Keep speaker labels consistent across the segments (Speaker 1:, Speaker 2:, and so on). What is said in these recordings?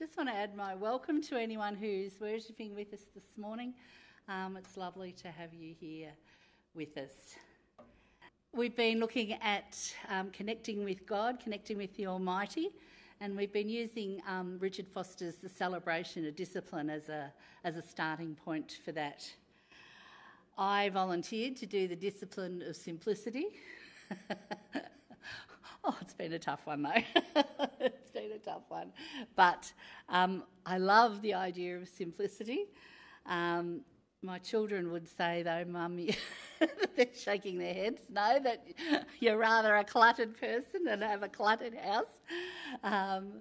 Speaker 1: Just want to add my welcome to anyone who's worshipping with us this morning. Um, it's lovely to have you here with us. We've been looking at um, connecting with God, connecting with the Almighty, and we've been using um, Richard Foster's The Celebration of Discipline as a, as a starting point for that. I volunteered to do the discipline of simplicity. oh, it's been a tough one though. been a tough one. But um, I love the idea of simplicity. Um, my children would say, though, Mum, they're shaking their heads, no, that you're rather a cluttered person and have a cluttered house. Um,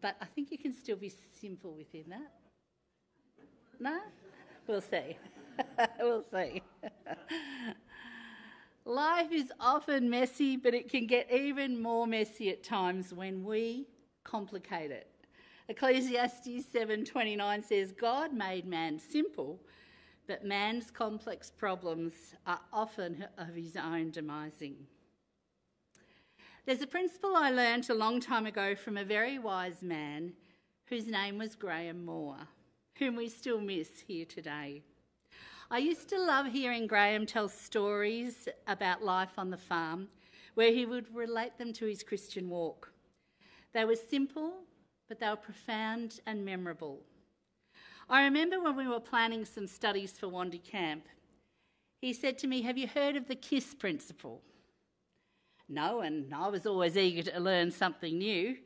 Speaker 1: but I think you can still be simple within that. No? We'll see. we'll see. Life is often messy, but it can get even more messy at times when we complicate it. Ecclesiastes 7:29 says God made man simple, but man's complex problems are often of his own demising. There's a principle I learned a long time ago from a very wise man whose name was Graham Moore, whom we still miss here today. I used to love hearing Graham tell stories about life on the farm where he would relate them to his Christian walk. They were simple, but they were profound and memorable. I remember when we were planning some studies for Wandie Camp, he said to me, Have you heard of the KISS principle? No, and I was always eager to learn something new,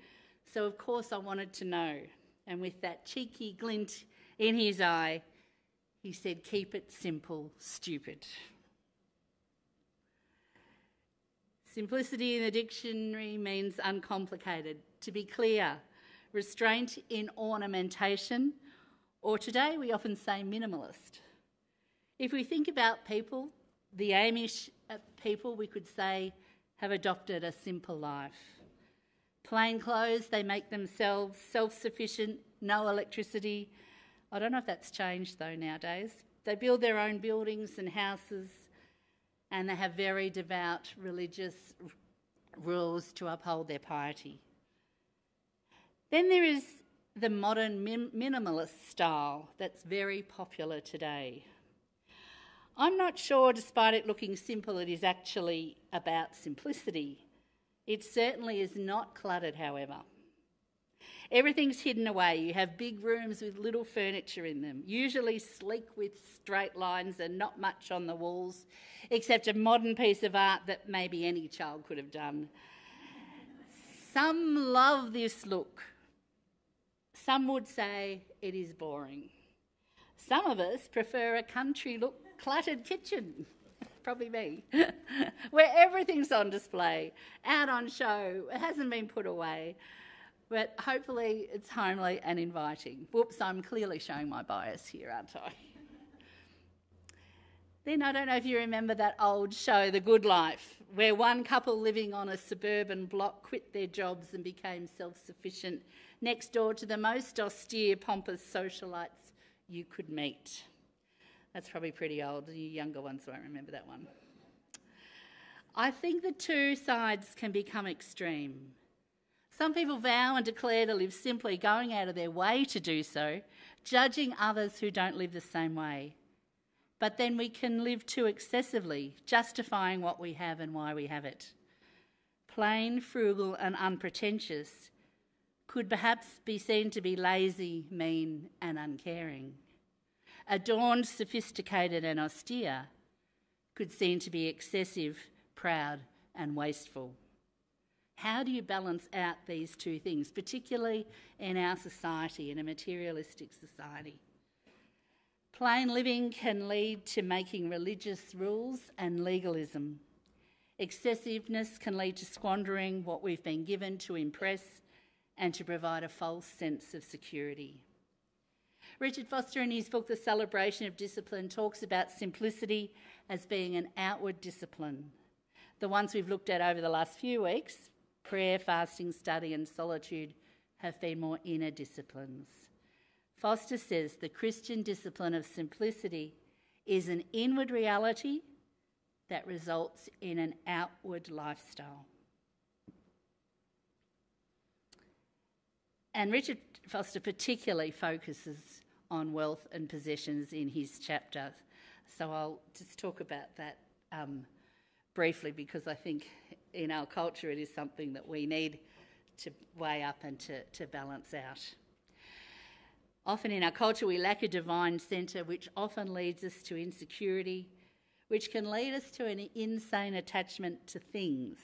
Speaker 1: so of course I wanted to know. And with that cheeky glint in his eye, he said, Keep it simple, stupid. Simplicity in the dictionary means uncomplicated. To be clear, restraint in ornamentation, or today we often say minimalist. If we think about people, the Amish uh, people, we could say, have adopted a simple life. Plain clothes, they make themselves self sufficient, no electricity, I don't know if that's changed though nowadays. They build their own buildings and houses, and they have very devout religious rules to uphold their piety. Then there is the modern min- minimalist style that's very popular today. I'm not sure, despite it looking simple, it is actually about simplicity. It certainly is not cluttered, however. Everything's hidden away. You have big rooms with little furniture in them, usually sleek with straight lines and not much on the walls, except a modern piece of art that maybe any child could have done. Some love this look. Some would say it is boring. Some of us prefer a country look cluttered kitchen. Probably me. Where everything's on display, out on show, it hasn't been put away but hopefully it's homely and inviting. Whoops, I'm clearly showing my bias here, aren't I? then I don't know if you remember that old show, The Good Life, where one couple living on a suburban block quit their jobs and became self sufficient next door to the most austere, pompous socialites you could meet. That's probably pretty old. You younger ones won't remember that one. I think the two sides can become extreme. Some people vow and declare to live simply, going out of their way to do so, judging others who don't live the same way. But then we can live too excessively, justifying what we have and why we have it. Plain, frugal, and unpretentious could perhaps be seen to be lazy, mean, and uncaring. Adorned, sophisticated, and austere could seem to be excessive, proud, and wasteful. How do you balance out these two things, particularly in our society, in a materialistic society? Plain living can lead to making religious rules and legalism. Excessiveness can lead to squandering what we've been given to impress and to provide a false sense of security. Richard Foster, in his book, The Celebration of Discipline, talks about simplicity as being an outward discipline. The ones we've looked at over the last few weeks Prayer, fasting, study, and solitude have been more inner disciplines. Foster says the Christian discipline of simplicity is an inward reality that results in an outward lifestyle. And Richard Foster particularly focuses on wealth and possessions in his chapter. So I'll just talk about that um, briefly because I think in our culture it is something that we need to weigh up and to, to balance out. Often in our culture, we lack a divine centre, which often leads us to insecurity, which can lead us to an insane attachment to things.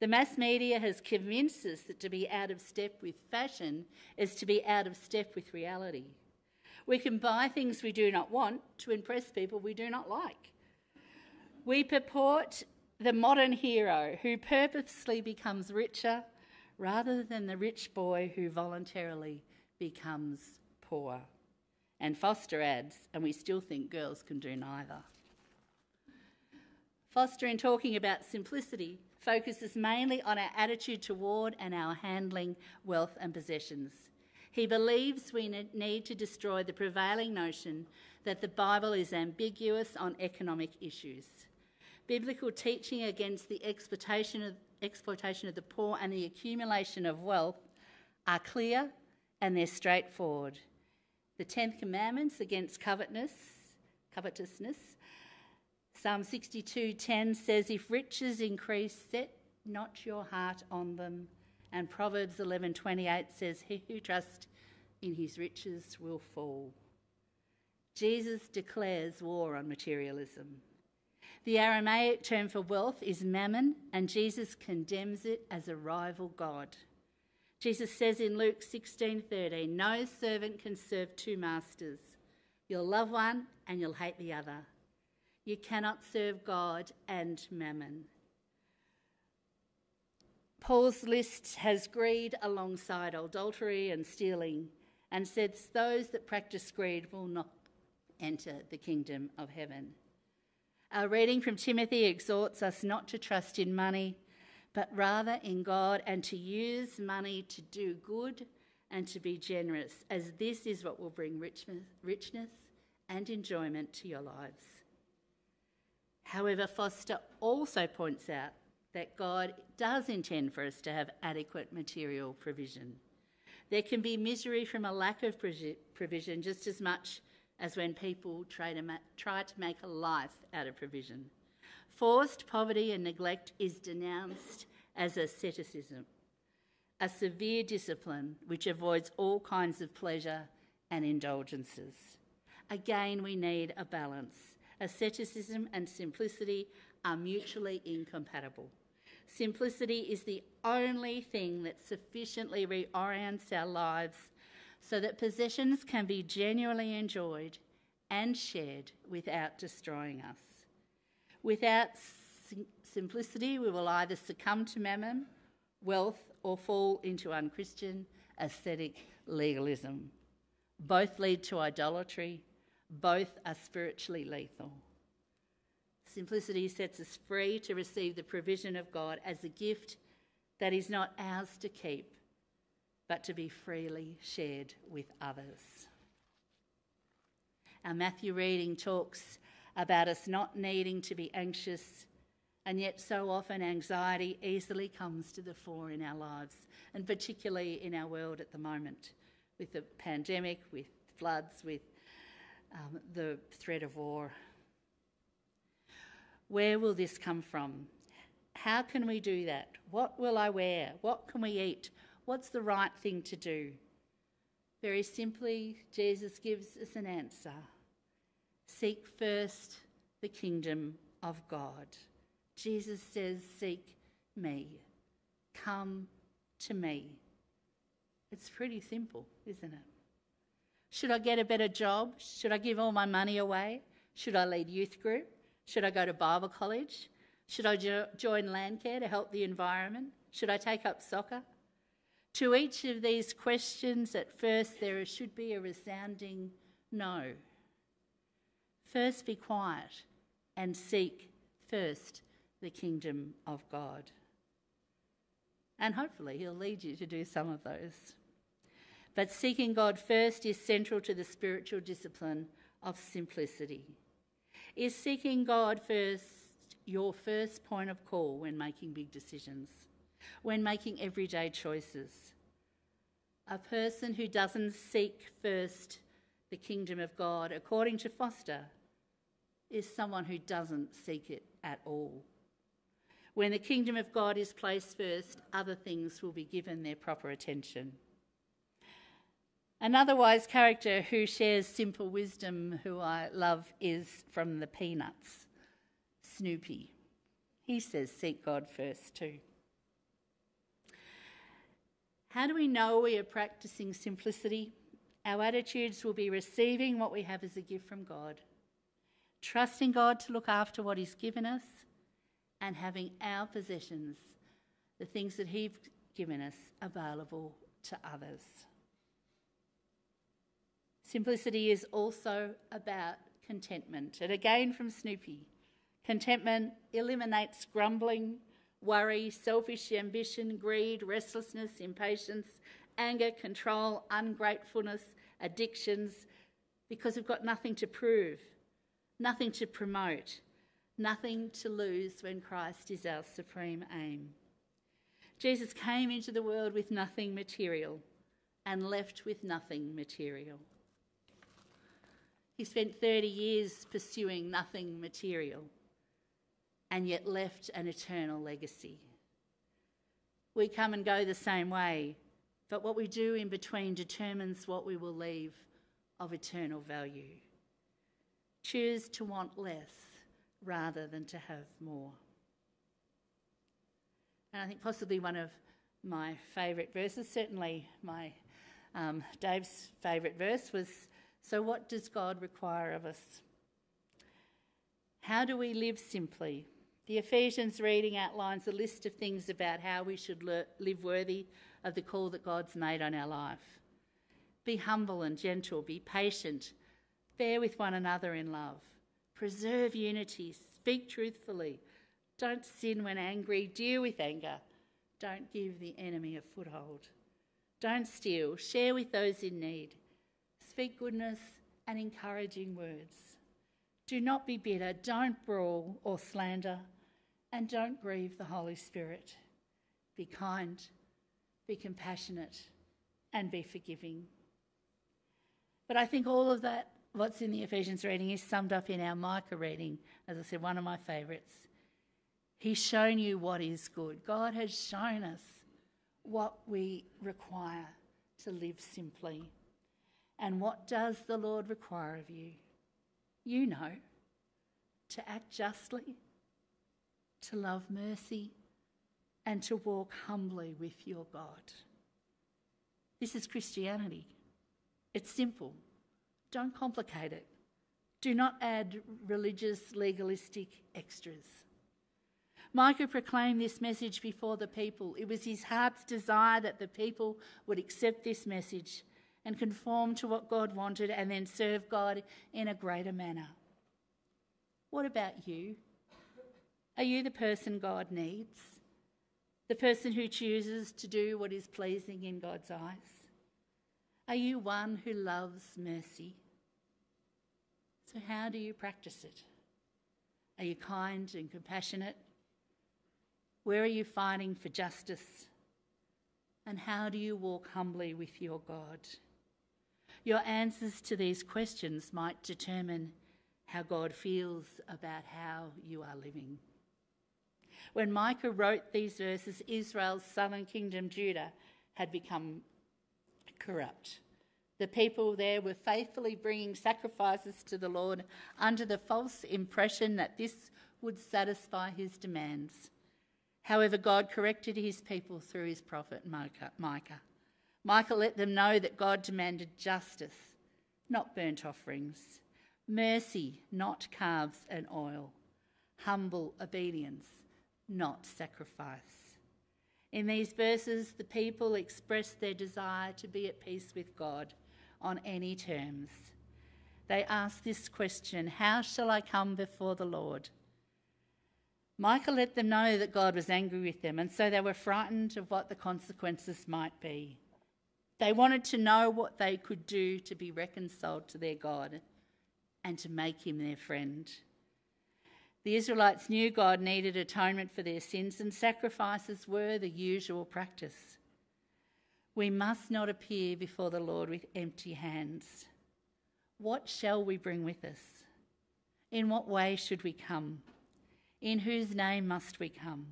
Speaker 1: The mass media has convinced us that to be out of step with fashion is to be out of step with reality. We can buy things we do not want to impress people we do not like. We purport the modern hero who purposely becomes richer rather than the rich boy who voluntarily becomes poor. And Foster adds, and we still think girls can do neither. Foster, in talking about simplicity, focuses mainly on our attitude toward and our handling wealth and possessions. He believes we need to destroy the prevailing notion that the Bible is ambiguous on economic issues. Biblical teaching against the exploitation of, exploitation of the poor and the accumulation of wealth are clear and they're straightforward. The Tenth Commandments against covetousness, covetousness. Psalm 62:10 says, "If riches increase, set not your heart on them." And Proverbs 11:28 says, "He who trusts in his riches will fall." Jesus declares war on materialism. The Aramaic term for wealth is mammon, and Jesus condemns it as a rival God. Jesus says in Luke 16:13, "No servant can serve two masters. You'll love one and you'll hate the other. You cannot serve God and mammon." Paul's list has greed alongside adultery and stealing, and says those that practice greed will not enter the kingdom of heaven. Our reading from Timothy exhorts us not to trust in money but rather in God and to use money to do good and to be generous, as this is what will bring richness and enjoyment to your lives. However, Foster also points out that God does intend for us to have adequate material provision. There can be misery from a lack of provision just as much as when people try to, ma- try to make a life out of provision. Forced poverty and neglect is denounced as asceticism, a severe discipline which avoids all kinds of pleasure and indulgences. Again, we need a balance. Asceticism and simplicity are mutually incompatible. Simplicity is the only thing that sufficiently reorients our lives so that possessions can be genuinely enjoyed and shared without destroying us. Without simplicity, we will either succumb to mammon, wealth, or fall into unchristian ascetic legalism. Both lead to idolatry, both are spiritually lethal. Simplicity sets us free to receive the provision of God as a gift that is not ours to keep, but to be freely shared with others. Our Matthew reading talks about us not needing to be anxious, and yet so often anxiety easily comes to the fore in our lives, and particularly in our world at the moment with the pandemic, with floods, with um, the threat of war. Where will this come from? How can we do that? What will I wear? What can we eat? What's the right thing to do? Very simply, Jesus gives us an answer Seek first the kingdom of God. Jesus says, Seek me. Come to me. It's pretty simple, isn't it? Should I get a better job? Should I give all my money away? Should I lead youth group? Should I go to Bible college? Should I jo- join Landcare to help the environment? Should I take up soccer? To each of these questions, at first, there should be a resounding no. First, be quiet and seek first the kingdom of God. And hopefully, He'll lead you to do some of those. But seeking God first is central to the spiritual discipline of simplicity. Is seeking God first your first point of call when making big decisions, when making everyday choices? A person who doesn't seek first the kingdom of God, according to Foster, is someone who doesn't seek it at all. When the kingdom of God is placed first, other things will be given their proper attention. Another wise character who shares simple wisdom, who I love, is from the Peanuts, Snoopy. He says, Seek God first, too. How do we know we are practicing simplicity? Our attitudes will be receiving what we have as a gift from God, trusting God to look after what He's given us, and having our possessions, the things that He's given us, available to others. Simplicity is also about contentment. And again from Snoopy contentment eliminates grumbling, worry, selfish ambition, greed, restlessness, impatience, anger, control, ungratefulness, addictions, because we've got nothing to prove, nothing to promote, nothing to lose when Christ is our supreme aim. Jesus came into the world with nothing material and left with nothing material. He spent 30 years pursuing nothing material and yet left an eternal legacy. We come and go the same way, but what we do in between determines what we will leave of eternal value. Choose to want less rather than to have more. And I think possibly one of my favourite verses, certainly my um, Dave's favourite verse was, "So what does God require of us? How do we live simply the Ephesians reading outlines a list of things about how we should live worthy of the call that God's made on our life. Be humble and gentle, be patient, bear with one another in love, preserve unity, speak truthfully, don't sin when angry, deal with anger, don't give the enemy a foothold. Don't steal, share with those in need, speak goodness and encouraging words. Do not be bitter, don't brawl or slander and don't grieve the Holy Spirit. Be kind, be compassionate, and be forgiving. But I think all of that, what's in the Ephesians reading, is summed up in our Micah reading. As I said, one of my favourites. He's shown you what is good. God has shown us what we require to live simply. And what does the Lord require of you? You know, to act justly to love mercy, and to walk humbly with your God. This is Christianity. It's simple. Don't complicate it. Do not add religious, legalistic extras. Micah proclaimed this message before the people. It was his heart's desire that the people would accept this message and conform to what God wanted and then serve God in a greater manner. What about you? Are you the person God needs? The person who chooses to do what is pleasing in God's eyes? Are you one who loves mercy? So, how do you practice it? Are you kind and compassionate? Where are you fighting for justice? And how do you walk humbly with your God? Your answers to these questions might determine how God feels about how you are living. When Micah wrote these verses, Israel's southern kingdom, Judah, had become corrupt. The people there were faithfully bringing sacrifices to the Lord under the false impression that this would satisfy his demands. However, God corrected his people through his prophet Micah. Micah let them know that God demanded justice, not burnt offerings, mercy, not calves and oil, humble obedience, not sacrifice. In these verses, the people express their desire to be at peace with God on any terms. They ask this question How shall I come before the Lord? Micah let them know that God was angry with them, and so they were frightened of what the consequences might be. They wanted to know what they could do to be reconciled to their God and to make him their friend. The Israelites knew God needed atonement for their sins, and sacrifices were the usual practice. We must not appear before the Lord with empty hands. What shall we bring with us? In what way should we come? In whose name must we come?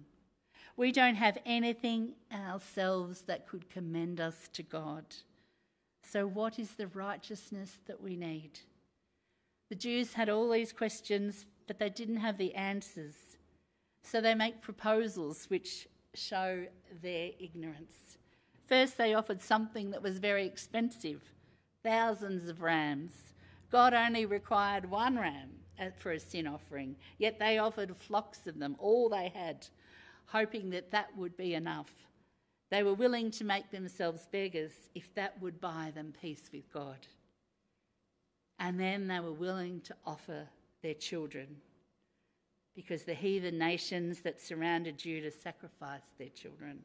Speaker 1: We don't have anything ourselves that could commend us to God. So, what is the righteousness that we need? The Jews had all these questions, but they didn't have the answers. So, they make proposals which show their ignorance. First, they offered something that was very expensive thousands of rams. God only required one ram uh, for a sin offering, yet they offered flocks of them, all they had, hoping that that would be enough. They were willing to make themselves beggars if that would buy them peace with God. And then they were willing to offer their children because the heathen nations that surrounded Judah sacrificed their children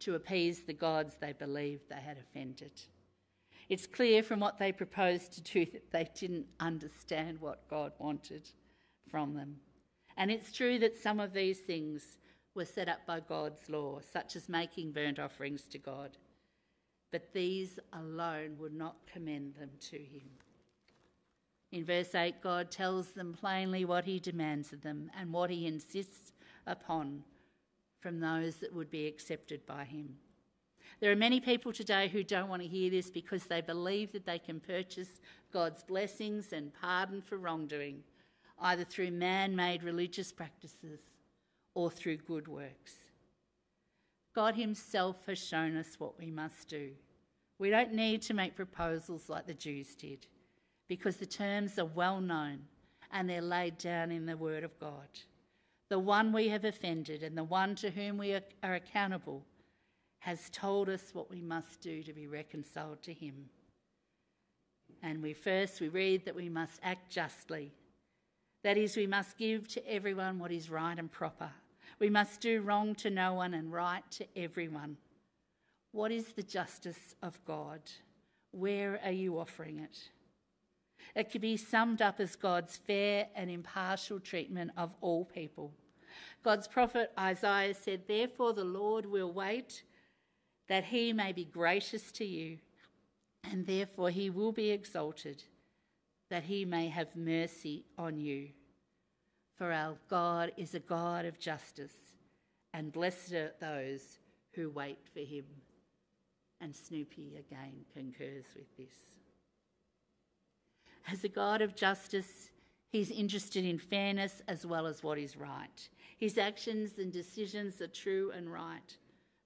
Speaker 1: to appease the gods they believed they had offended. It's clear from what they proposed to do that they didn't understand what God wanted from them. And it's true that some of these things were set up by God's law, such as making burnt offerings to God. But these alone would not commend them to Him. In verse 8, God tells them plainly what he demands of them and what he insists upon from those that would be accepted by him. There are many people today who don't want to hear this because they believe that they can purchase God's blessings and pardon for wrongdoing, either through man made religious practices or through good works. God Himself has shown us what we must do. We don't need to make proposals like the Jews did because the terms are well known and they're laid down in the Word of God. The one we have offended and the one to whom we are accountable has told us what we must do to be reconciled to him. And we first we read that we must act justly. That is, we must give to everyone what is right and proper. We must do wrong to no one and right to everyone. What is the justice of God? Where are you offering it? It can be summed up as God's fair and impartial treatment of all people. God's prophet Isaiah said, Therefore the Lord will wait that he may be gracious to you, and therefore he will be exalted, that he may have mercy on you. For our God is a God of justice, and blessed are those who wait for him. And Snoopy again concurs with this. As a God of justice, He's interested in fairness as well as what is right. His actions and decisions are true and right.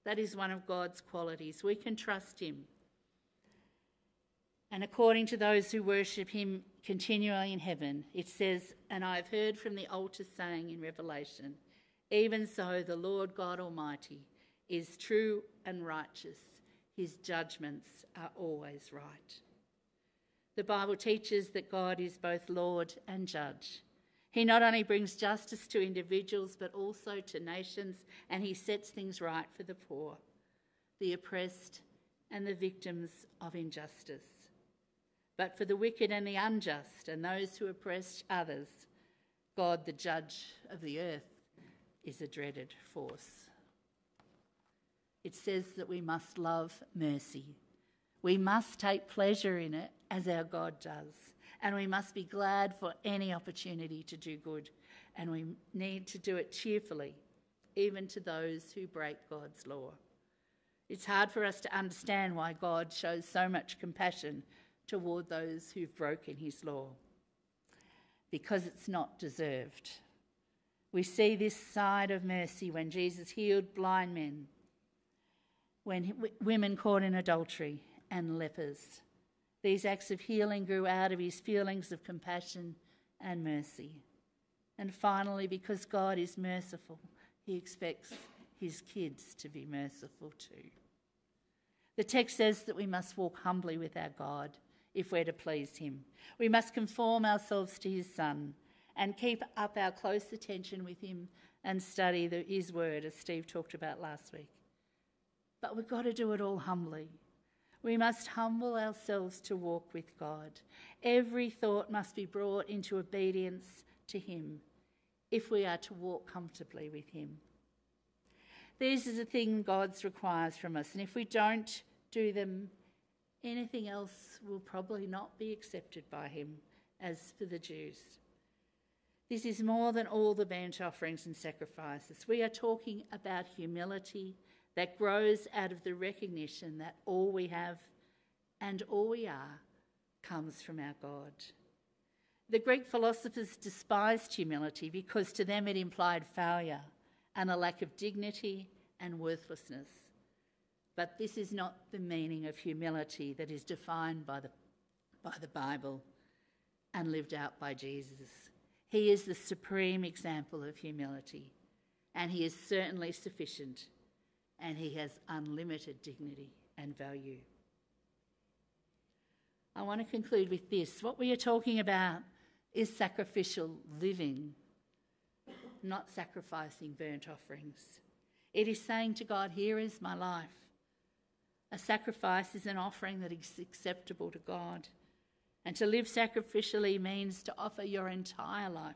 Speaker 1: That is one of God's qualities. We can trust Him. And according to those who worship Him continually in heaven, it says, And I have heard from the altar saying in Revelation, even so the Lord God Almighty is true and righteous. His judgments are always right. The Bible teaches that God is both Lord and Judge. He not only brings justice to individuals, but also to nations, and he sets things right for the poor, the oppressed, and the victims of injustice. But for the wicked and the unjust, and those who oppress others, God, the judge of the earth, is a dreaded force. It says that we must love mercy. We must take pleasure in it as our God does. And we must be glad for any opportunity to do good. And we need to do it cheerfully, even to those who break God's law. It's hard for us to understand why God shows so much compassion toward those who've broken his law, because it's not deserved. We see this side of mercy when Jesus healed blind men, when women caught in adultery, and lepers. These acts of healing grew out of his feelings of compassion and mercy. And finally, because God is merciful, he expects his kids to be merciful too. The text says that we must walk humbly with our God if we're to please him. We must conform ourselves to his Son and keep up our close attention with him and study the, his word, as Steve talked about last week. But we've got to do it all humbly. We must humble ourselves to walk with God. Every thought must be brought into obedience to Him if we are to walk comfortably with Him. This is a thing God requires from us, and if we don't do them, anything else will probably not be accepted by him, as for the Jews. This is more than all the burnt offerings and sacrifices. We are talking about humility that grows out of the recognition that all we have and all we are comes from our God. The Greek philosophers despised humility because to them it implied failure and a lack of dignity and worthlessness. But this is not the meaning of humility that is defined by the, by the Bible and lived out by Jesus. He is the supreme example of humility, and he is certainly sufficient, and he has unlimited dignity and value. I want to conclude with this. What we are talking about is sacrificial living, not sacrificing burnt offerings. It is saying to God, Here is my life. A sacrifice is an offering that is acceptable to God. And to live sacrificially means to offer your entire life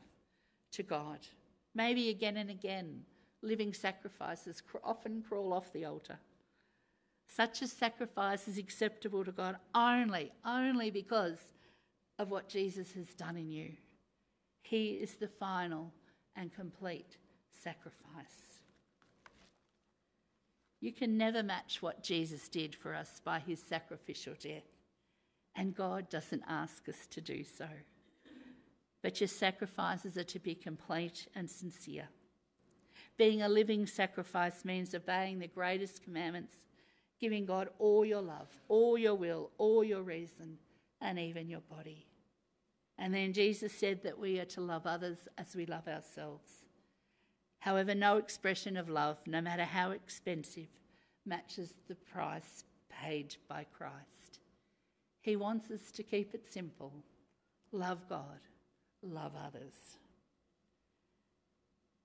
Speaker 1: to God. Maybe again and again, living sacrifices often crawl off the altar. Such a sacrifice is acceptable to God only, only because of what Jesus has done in you. He is the final and complete sacrifice. You can never match what Jesus did for us by his sacrificial death, and God doesn't ask us to do so. But your sacrifices are to be complete and sincere. Being a living sacrifice means obeying the greatest commandments giving God all your love, all your will, all your reason, and even your body. And then Jesus said that we are to love others as we love ourselves. However, no expression of love, no matter how expensive, matches the price paid by Christ. He wants us to keep it simple love God, love others.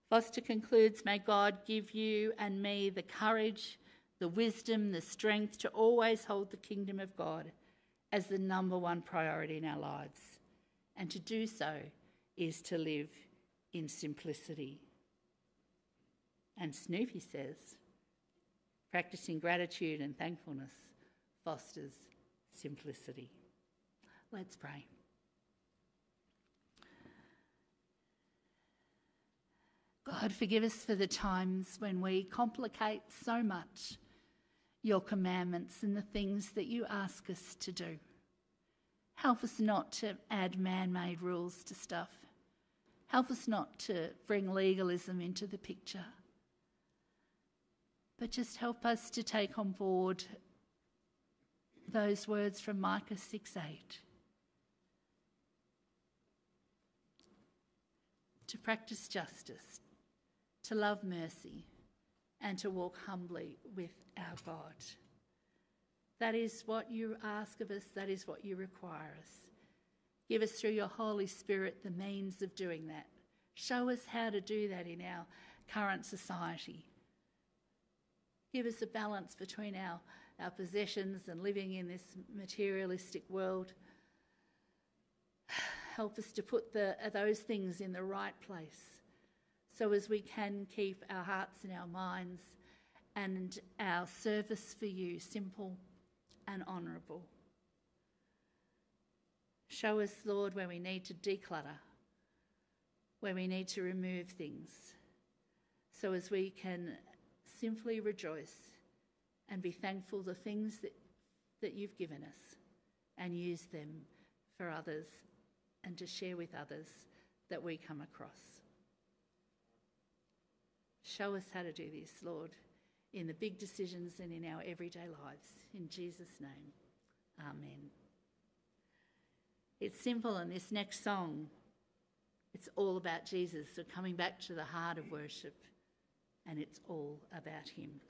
Speaker 1: Foster concludes May God give you and me the courage the wisdom, the strength to always hold the kingdom of God as the number one priority in our lives. And to do so is to live in simplicity. And Snoopy says, practicing gratitude and thankfulness fosters simplicity. Let's pray. God, forgive us for the times when we complicate so much your commandments and the things that you ask us to do. Help us not to add man made rules to stuff. Help us not to bring legalism into the picture. But just help us to take on board those words from Micah 6 8. To practice justice, to love mercy, and to walk humbly with our God. That is what you ask of us, that is what you require us. Give us through your Holy Spirit the means of doing that. Show us how to do that in our current society. Give us a balance between our, our possessions and living in this materialistic world. Help us to put the, those things in the right place so as we can keep our hearts and our minds and our service for you simple and honourable. Show us, Lord, where we need to declutter, where we need to remove things, so as we can simply rejoice and be thankful the things that, that you've given us and use them for others and to share with others that we come across. Show us how to do this, Lord in the big decisions and in our everyday lives. In Jesus' name, Amen. It's simple, and this next song, it's all about Jesus. So coming back to the heart of worship, and it's all about Him.